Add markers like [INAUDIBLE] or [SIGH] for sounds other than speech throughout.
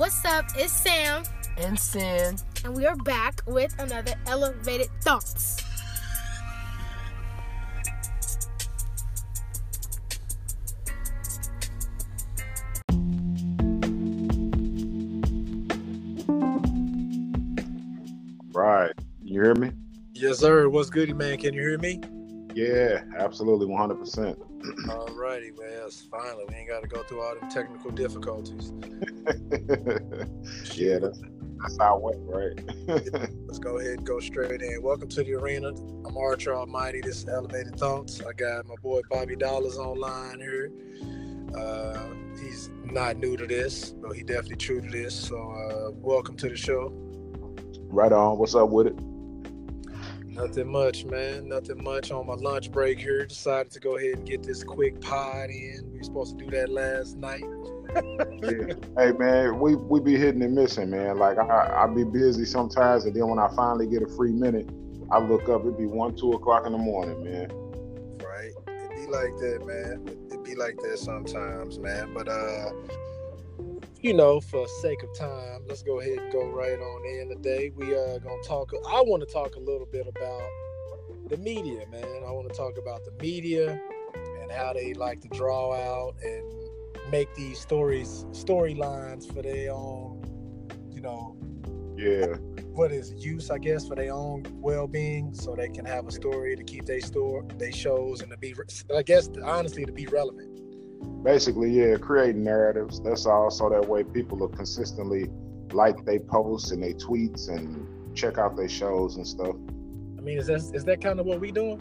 What's up? It's Sam. And Sin. And we are back with another Elevated Thoughts. Right. You hear me? Yes, sir. What's goody, man? Can you hear me? Yeah, absolutely, 100%. All righty, man. Finally. We ain't got to go through all them technical difficulties. [LAUGHS] yeah, that's, that's how it went, right? [LAUGHS] Let's go ahead and go straight in. Welcome to the arena. I'm Archer Almighty. This is Elevated Thoughts. I got my boy Bobby Dollars online here. Uh, he's not new to this, but he definitely true to this. So, uh, welcome to the show. Right on. What's up with it? Nothing much, man. Nothing much on my lunch break here. Decided to go ahead and get this quick pod in. We were supposed to do that last night. yeah. Hey man, we we be hitting and missing, man. Like I I be busy sometimes, and then when I finally get a free minute, I look up. It'd be one, two o'clock in the morning, man. Right. It be like that, man. It be like that sometimes, man. But uh, you know, for sake of time, let's go ahead and go right on in today. We are uh, gonna talk. I want to talk a little bit about the media, man. I want to talk about the media and how they like to draw out and make these stories storylines for their own, you know. Yeah. What is use, I guess, for their own well-being, so they can have a story to keep their store, their shows, and to be, I guess, honestly, to be relevant basically, yeah, creating narratives. That's all. So that way people will consistently like they posts and they tweets and check out their shows and stuff. I mean, is that is that kind of what we doing?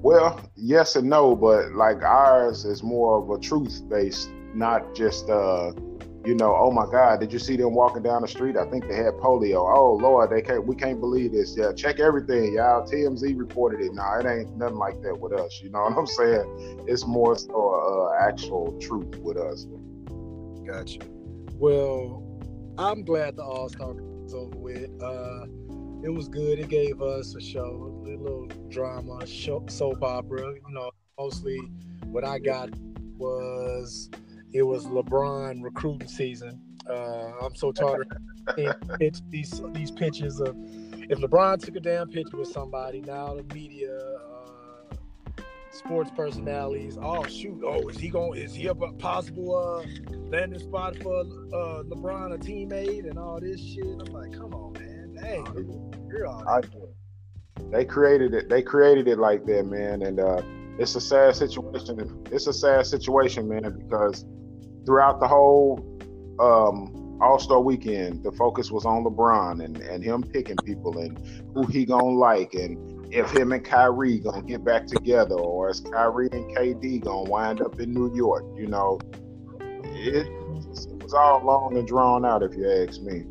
Well, yes and no, but like ours is more of a truth based, not just uh you know, oh my God, did you see them walking down the street? I think they had polio. Oh Lord, they can't. We can't believe this. Yeah, check everything, y'all. TMZ reported it. Nah, it ain't nothing like that with us. You know what I'm saying? It's more so uh, actual truth with us. Gotcha. Well, I'm glad the All Star is over with. Uh, it was good. It gave us a show, a little drama, show, soap opera. You know, mostly what I got was it was LeBron recruiting season. Uh, I'm so tired of [LAUGHS] pitch these these pitches of if LeBron took a damn picture with somebody, now the media, uh, sports personalities, oh shoot, oh is he going? Is he a possible uh, landing spot for uh, LeBron, a teammate, and all this shit? I'm like, come on, man, dang, you're all. I, They created it. They created it like that, man, and uh, it's a sad situation. It's a sad situation, man, because throughout the whole um, All Star Weekend, the focus was on LeBron and, and him picking people and who he gonna like and if him and Kyrie gonna get back together or is Kyrie and KD gonna wind up in New York. You know, it, it was all long and drawn out, if you ask me.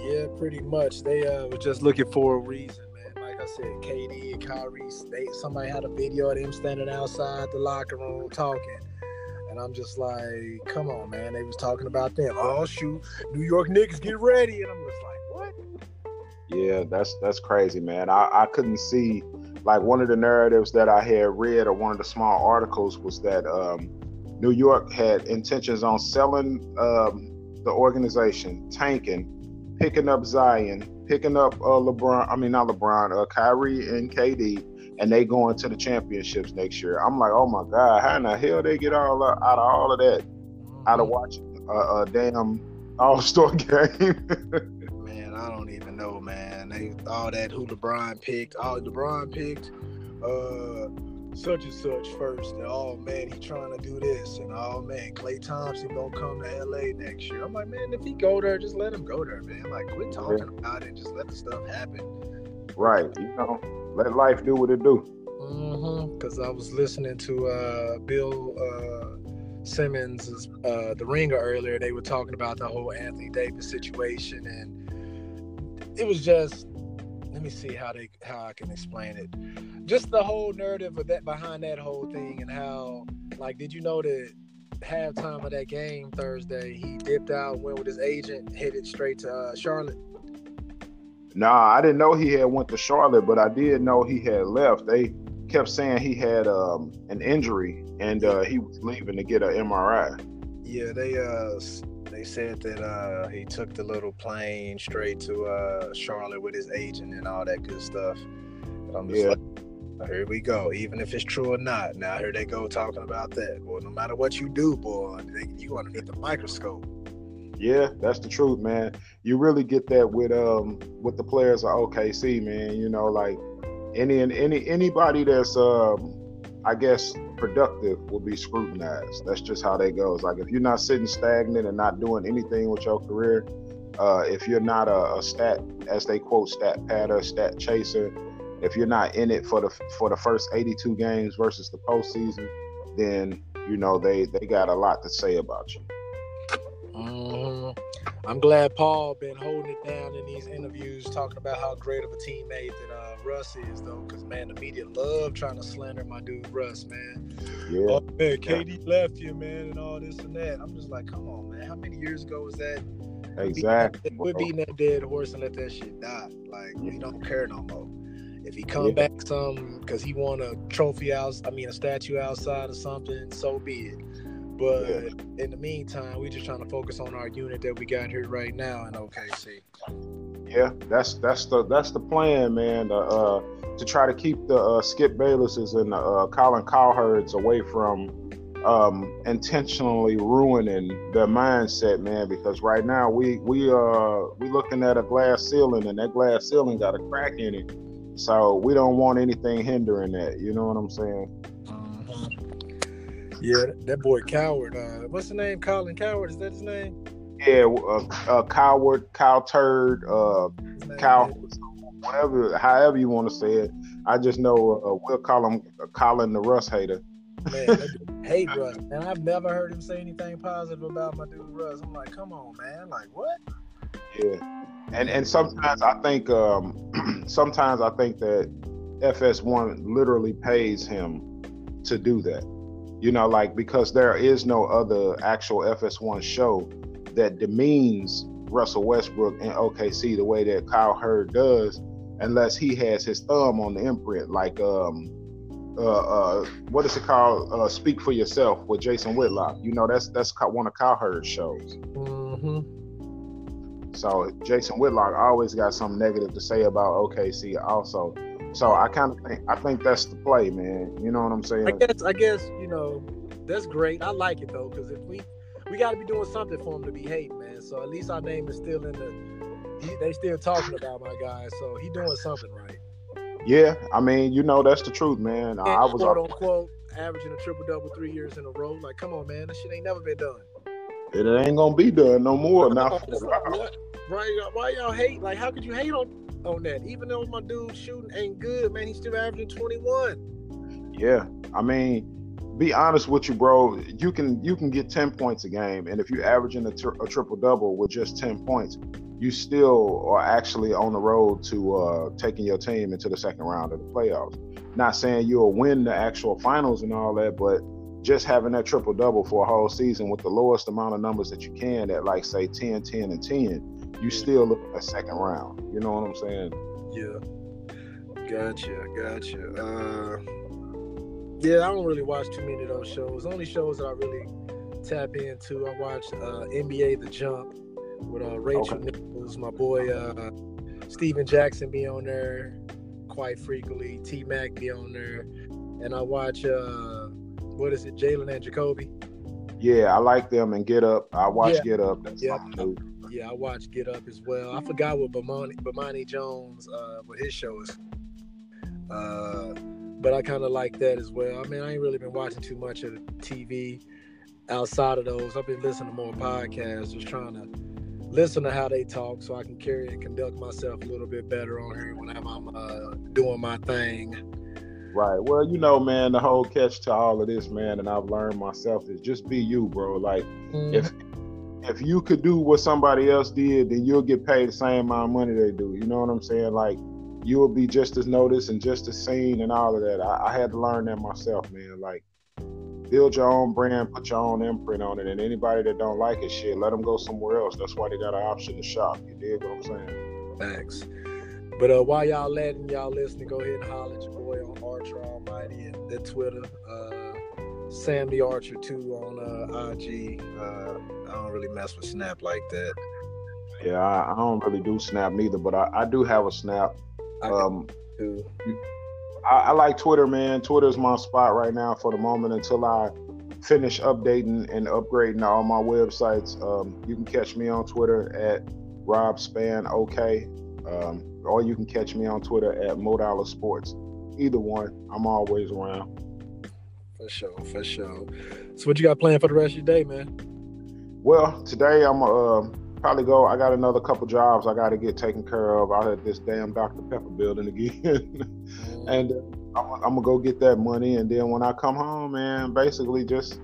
Yeah, pretty much. They uh, were just looking for a reason, man. Like I said, KD and Kyrie, they somebody had a video of them standing outside the locker room talking and I'm just like, come on, man. They was talking about them. Oh shoot, New York Knicks, get ready. And I'm just like, what? Yeah, that's that's crazy, man. I, I couldn't see like one of the narratives that I had read or one of the small articles was that um, New York had intentions on selling um, the organization, tanking, picking up Zion, picking up uh, LeBron. I mean, not LeBron, uh, Kyrie and KD, and they going to the championships next year. I'm like, oh my god, how in the hell they get all out of all of that out of mm-hmm. watching a, a damn All Star [LAUGHS] game? man, I don't even know, man. They all that who LeBron picked, all LeBron picked, uh, such and such first. And oh man, he trying to do this, and oh man, Klay Thompson gonna come to LA next year. I'm like, man, if he go there, just let him go there, man. Like, quit talking yeah. about it, just let the stuff happen. Right, you know let life do what it do. Because mm-hmm. I was listening to uh, Bill uh, Simmons' uh, The Ringer earlier. They were talking about the whole Anthony Davis situation, and it was just let me see how they how I can explain it. Just the whole narrative of that behind that whole thing, and how like did you know that halftime of that game Thursday he dipped out, went with his agent, headed straight to uh, Charlotte. Nah, I didn't know he had went to Charlotte, but I did know he had left. They kept saying he had um, an injury and uh, he was leaving to get an MRI. Yeah, they uh they said that uh, he took the little plane straight to uh, Charlotte with his agent and all that good stuff. And I'm just Yeah. like, here we go. Even if it's true or not, now here they go talking about that. Well, no matter what you do, boy, they, you underneath the microscope. Yeah, that's the truth, man. You really get that with um with the players of OKC, man. You know, like any and any anybody that's um I guess productive will be scrutinized. That's just how that goes. Like if you're not sitting stagnant and not doing anything with your career, uh, if you're not a, a stat, as they quote, stat patter, stat chaser, if you're not in it for the for the first 82 games versus the postseason, then you know they they got a lot to say about you. Mhm. I'm glad Paul been holding it down in these interviews, talking about how great of a teammate that uh, Russ is, though. Because man, the media love trying to slander my dude Russ, man. Yeah. Oh man, KD left you, man, and all this and that. I'm just like, come on, man. How many years ago was that? Exactly. We're beating that dead horse and let that shit die. Like we don't care no more. If he come Yeah. back some because he won a trophy out, I mean a statue outside or something, so be it. But Yeah. in the meantime, we're just trying to focus on our unit that we got here right now in OKC. Yeah, that's that's the that's the plan, man. To, uh, to try to keep the uh, Skip Baylesses and uh, Colin Cowherds away from um, intentionally ruining their mindset, man. Because right now we we uh we looking at a glass ceiling, and that glass ceiling got a crack in it. So we don't want anything hindering that. You know what I'm saying? Yeah, that boy Coward. Uh, what's the name? Colin Coward. Is that his name? Yeah, uh, uh, coward, cow turd, uh, cow, whatever, however you want to say it. I just know uh, we'll call him uh, Colin the Russ hater. Man, hate Russ, and I've never heard him say anything positive about my dude Russ. I'm like, come on, man. Like, what? Yeah, and and sometimes I think um, [CLEARS THROAT] sometimes I think that FS1 literally pays him to do that. You know, like because there is no other actual FS1 show that demeans Russell Westbrook and OKC the way that Cowherd does, unless he has his thumb on the imprint, like um, uh, uh, what is it called? Uh, Speak for Yourself with Jason Whitlock. You know, that's that's one of Cowherd's shows. Mm-hmm. So Jason Whitlock always got something negative to say about OKC also. So I kind of think I think that's the play, man. You know what I'm saying? I guess, I guess, you know, that's great. I like it though, because if we we got to be doing something for him to be hating, man. So at least our name is still in the. He, they still talking about my guy, so he doing something right. Yeah, I mean, you know, that's the truth, man. I, I was quote unquote averaging a triple double three years in a row. Like, come on, man, that shit ain't never been done. it ain't gonna be done no more. Now, It's like, what? Why, why y'all hate? Like, how could you hate on on that? Even though my dude shooting ain't good, man, he's still averaging twenty one. yeah, I mean, be honest with you, bro. You can you can get ten points a game, and if you're averaging a, a triple double with just ten points, you still are actually on the road to uh, taking your team into the second round of the playoffs. Not saying you'll win the actual finals and all that, but just having that triple double for a whole season with the lowest amount of numbers that you can at like say 10, 10, and 10, you still look at second round. You know what I'm saying? Yeah, gotcha, gotcha. Uh, yeah, I don't really watch too many of those shows. The only shows that I really tap into, I watch uh, NBA The Jump with uh, Rachel Okay. Nichols, my boy uh, Stephen Jackson be on there quite frequently. T Mac be on there, and I watch uh, what is it, Jalen and Jacoby. Yeah, I like them and Get Up. I watch Yeah. Get Up. That's Yeah. something new. Yeah, I watch Get Up as well. I forgot what Bomani, Bomani Jones, uh, what his show is. Uh, but I kind of like that as well. I mean, I ain't really been watching too much of TV outside of those. I've been listening to more podcasts, just trying to listen to how they talk so I can carry and conduct myself a little bit better on here whenever I'm uh, doing my thing. Right. Well, you know, man, the whole catch to all of this, man, and I've learned myself is just be you, bro. Like if if you could do what somebody else did, then you'll get paid the same amount of money they do. You know what I'm saying? Like you will be just as noticed and just as seen and all of that. I, I had to learn that myself, man. Like build your own brand, put your own imprint on it, and anybody that don't like it, shit, let them go somewhere else. That's why they got an option to shop. You dig what I'm saying? Thanks. But uh, while y'all letting y'all listening, go ahead and holler at your boy on Archer Almighty and the Twitter. Uh, Sam the Archer too on uh, IG. Uh, I don't really mess with Snap like that. Yeah, I, I don't really do Snap neither, but I, I do have a Snap. Um, I, I like Twitter, man. Twitter's my spot right now for the moment until I finish updating and upgrading all my websites. Um, you can catch me on Twitter at Rob Span OK, um, or you can catch me on Twitter at Modala Sports. Either one, I'm always around. For sure, for sure. So, what you got planned for the rest of your day, man? Well, today I'm uh, probably go. I got another couple jobs I got to get taken care of out at this damn Dr Pepper building again, [LAUGHS] and uh, I'm, I'm, gonna go get that money. And then when I come home, man, basically just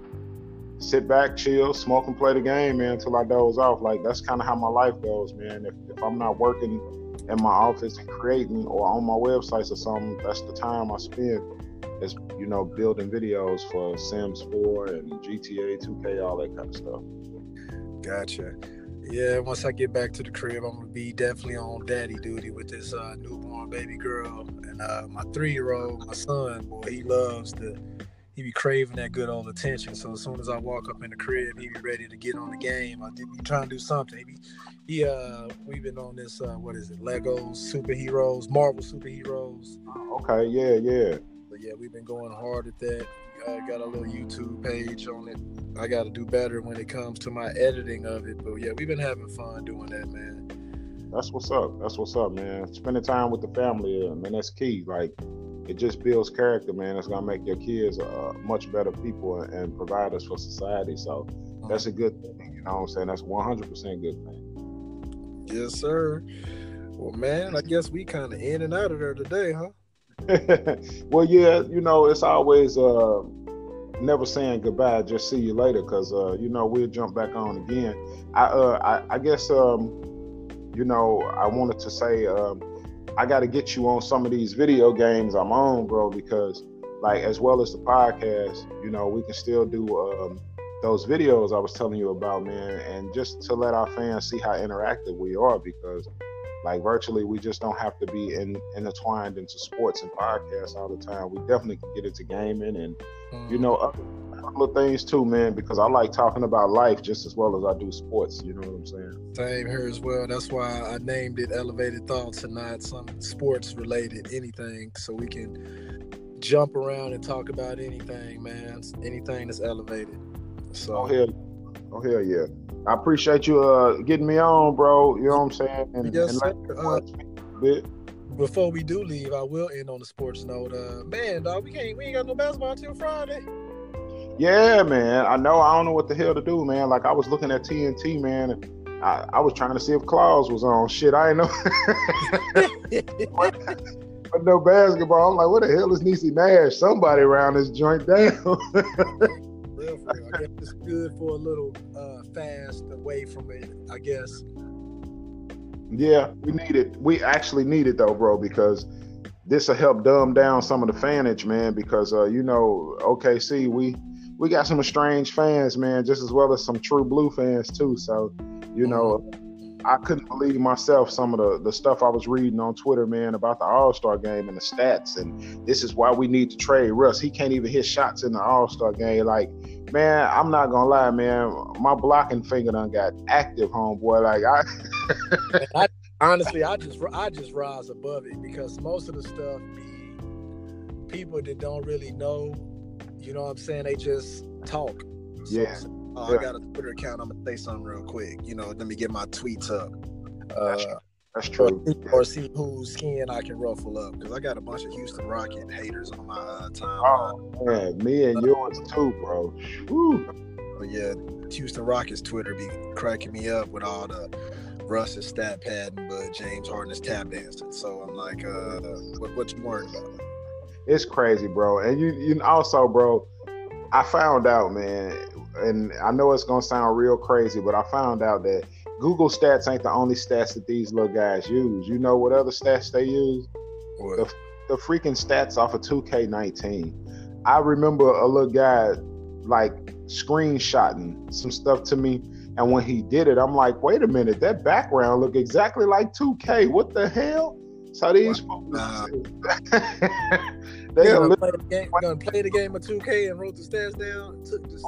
sit back, chill, smoke, and play the game, man, until I doze off. Like that's kind of how my life goes, man. If, if I'm not working in my office and creating or on my websites or something, that's the time I spend is you know building videos for Sims 4 and GTA 2K, all that kind of stuff. Gotcha. Yeah, once I get back to the crib, I'm gonna be definitely on daddy duty with this uh, newborn baby girl and uh, my three year old, my son. Boy, he loves to he be craving that good old attention. So as soon as I walk up in the crib, he be ready to get on the game. I be trying to do something. He, be, he uh, we've been on this uh, what is it? Legos superheroes, Marvel superheroes. Okay, yeah, yeah. Yeah, we've been going hard at that. I got a little YouTube page on it. I got to do better when it comes to my editing of it. But yeah, we've been having fun doing that, man. That's what's up. That's what's up, man. Spending time with the family, uh, man, that's key. Like, it just builds character, man. It's gonna make your kids uh, much better people and providers for society. So that's a good thing. You know what I'm saying? That's 100 percent good thing. Yes, sir. Well, man, I guess we kind of in and out of there today, huh? [LAUGHS] well, yeah, you know, it's always uh, never saying goodbye, just see you later, because uh, you know we'll jump back on again. I uh, I, I guess um, you know I wanted to say um, I got to get you on some of these video games I'm on, bro, because like as well as the podcast, you know, we can still do um, those videos I was telling you about, man, and just to let our fans see how interactive we are, because like virtually we just don't have to be in, intertwined into sports and podcasts all the time. We definitely can get into gaming and mm. you know other, other things too man because i like talking about life just as well as i do sports you know what i'm saying? Same here as well. That's why i named it elevated thoughts and not some sports related anything so we can jump around and talk about anything man. Anything that's elevated. So oh hell, oh, hell yeah I appreciate you uh, getting me on, bro. You know what I'm saying? And, yes, and uh, bit. Before we do leave, I will end on the sports note. Uh, man, dog, we can't we ain't got no basketball until Friday. Yeah, man. I know. I don't know what the hell to do, man. Like I was looking at TNT, man. And I, I was trying to see if Claus was on. Shit, I ain't know. [LAUGHS] but no basketball. I'm like, what the hell is Niecy Nash? Somebody around this joint down. [LAUGHS] I guess it's good for a little uh, fast away from it. I guess. Yeah, we need it. We actually need it though, bro, because this will help dumb down some of the fanage, man. Because uh, you know, OKC, we we got some strange fans, man, just as well as some true blue fans too. So, you know, I couldn't believe myself some of the, the stuff I was reading on Twitter, man, about the All Star game and the stats. And this is why we need to trade Russ. He can't even hit shots in the All Star game. Like, man, I'm not gonna lie, man. My blocking finger done got active, homeboy. Like I, I honestly, I just I just rise above it because most of the stuff be people that don't really know. You know what I'm saying? They just talk. So, yeah. Oh, yeah. I got a Twitter account. I'm gonna say something real quick. You know, let me get my tweets up. Uh, that's, true. Or, or, see whose skin I can ruffle up because I got a bunch of Houston Rocket haters on my uh, timeline. Oh man, me and yours too, bro. Woo. But yeah, Houston Rockets Twitter be cracking me up with all the Russ is stat padding, but James Harden is tap dancing. So I'm like, uh, what, what you worried about? It's crazy, bro. And you, you also, bro. I found out, man, and I know it's gonna sound real crazy, but I found out that Google Stats ain't the only stats that these little guys use. You know what other stats they use? The, the freaking stats off of 2K19. I remember a little guy like screenshotting some stuff to me, and when he did it, I'm like, wait a minute, that background look exactly like 2K. What the hell? So these Wow. folks, [LAUGHS] They they are gonna play, the game, gonna play the game of 2K and wrote the stats down. Took this-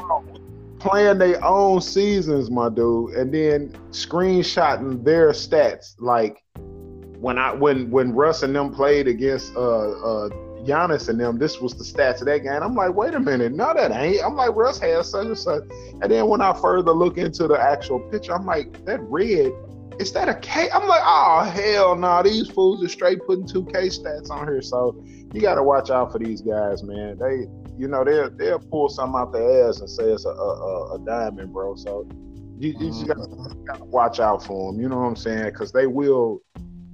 playing their own seasons, my dude, and then screenshotting their stats. Like when I when when Russ and them played against uh uh Giannis and them, this was the stats of that game. I'm like, wait a minute, no, that ain't. I'm like, Russ has such and such. And then when I further look into the actual picture, I'm like, that red, is that a K? I'm like, oh hell no, these fools are straight putting two K stats on here. So you gotta watch out for these guys, man. They you know, they'll they'll pull something out their ass and say it's a a, a, a diamond, bro. So you, you just gotta, mm-hmm. gotta watch out for them. You know what I'm saying? Because they will,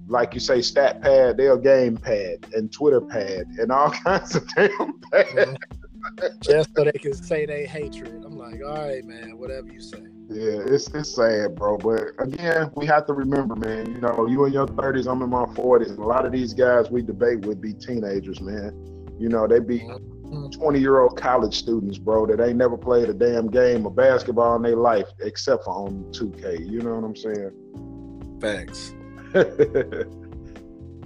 like you say, stat pad. They'll game pad and Twitter pad and all [LAUGHS] kinds of damn pad. Mm-hmm. just so they can say they hatred. I'm like, all right, man, whatever you say. Yeah, it's it's sad, bro. But again, we have to remember, man. You know, you in your 30s, I'm in my 40s, and a lot of these guys we debate would be teenagers, man. You know, they be mm-hmm. 20 year old college students, bro, that ain't never played a damn game of basketball in their life except for on 2K. You know what I'm saying? Facts. [LAUGHS]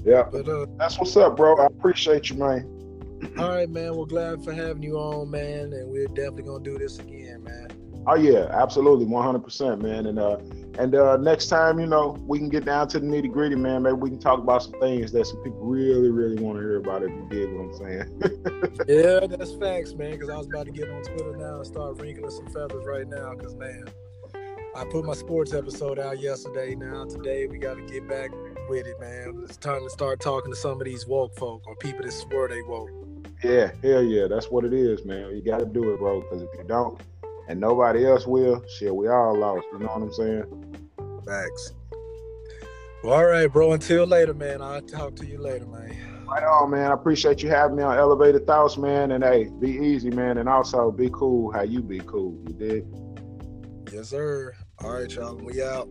yeah, But uh, that's what's up, bro. I appreciate you, man. all right, man. We're glad for having you on, man, and we're definitely gonna do this again, man. Oh yeah, absolutely, 100%, man. And uh, and uh, next time, you know, we can get down to the nitty gritty, man. Maybe we can talk about some things that some people really, really want to hear about. If you get what I'm saying. [LAUGHS] Yeah, that's facts, man. Because I was about to get on Twitter now and start wrinkling some feathers right now. Because man, I put my sports episode out yesterday. Now today we got to get back with it, man. It's time to start talking to some of these woke folk or people that swear they woke. yeah, hell yeah, that's what it is, man. You got to do it, bro. Because if you don't, and nobody else will, shit, we all lost. You know what I'm saying? Facts. Well, all right, bro. Until later, man. I'll talk to you later, man. Right on, man. I appreciate you having me on Elevated Thoughts, man. And hey, be easy, man. And also be cool how you be cool. You did. Yes, sir. All right, y'all. We out.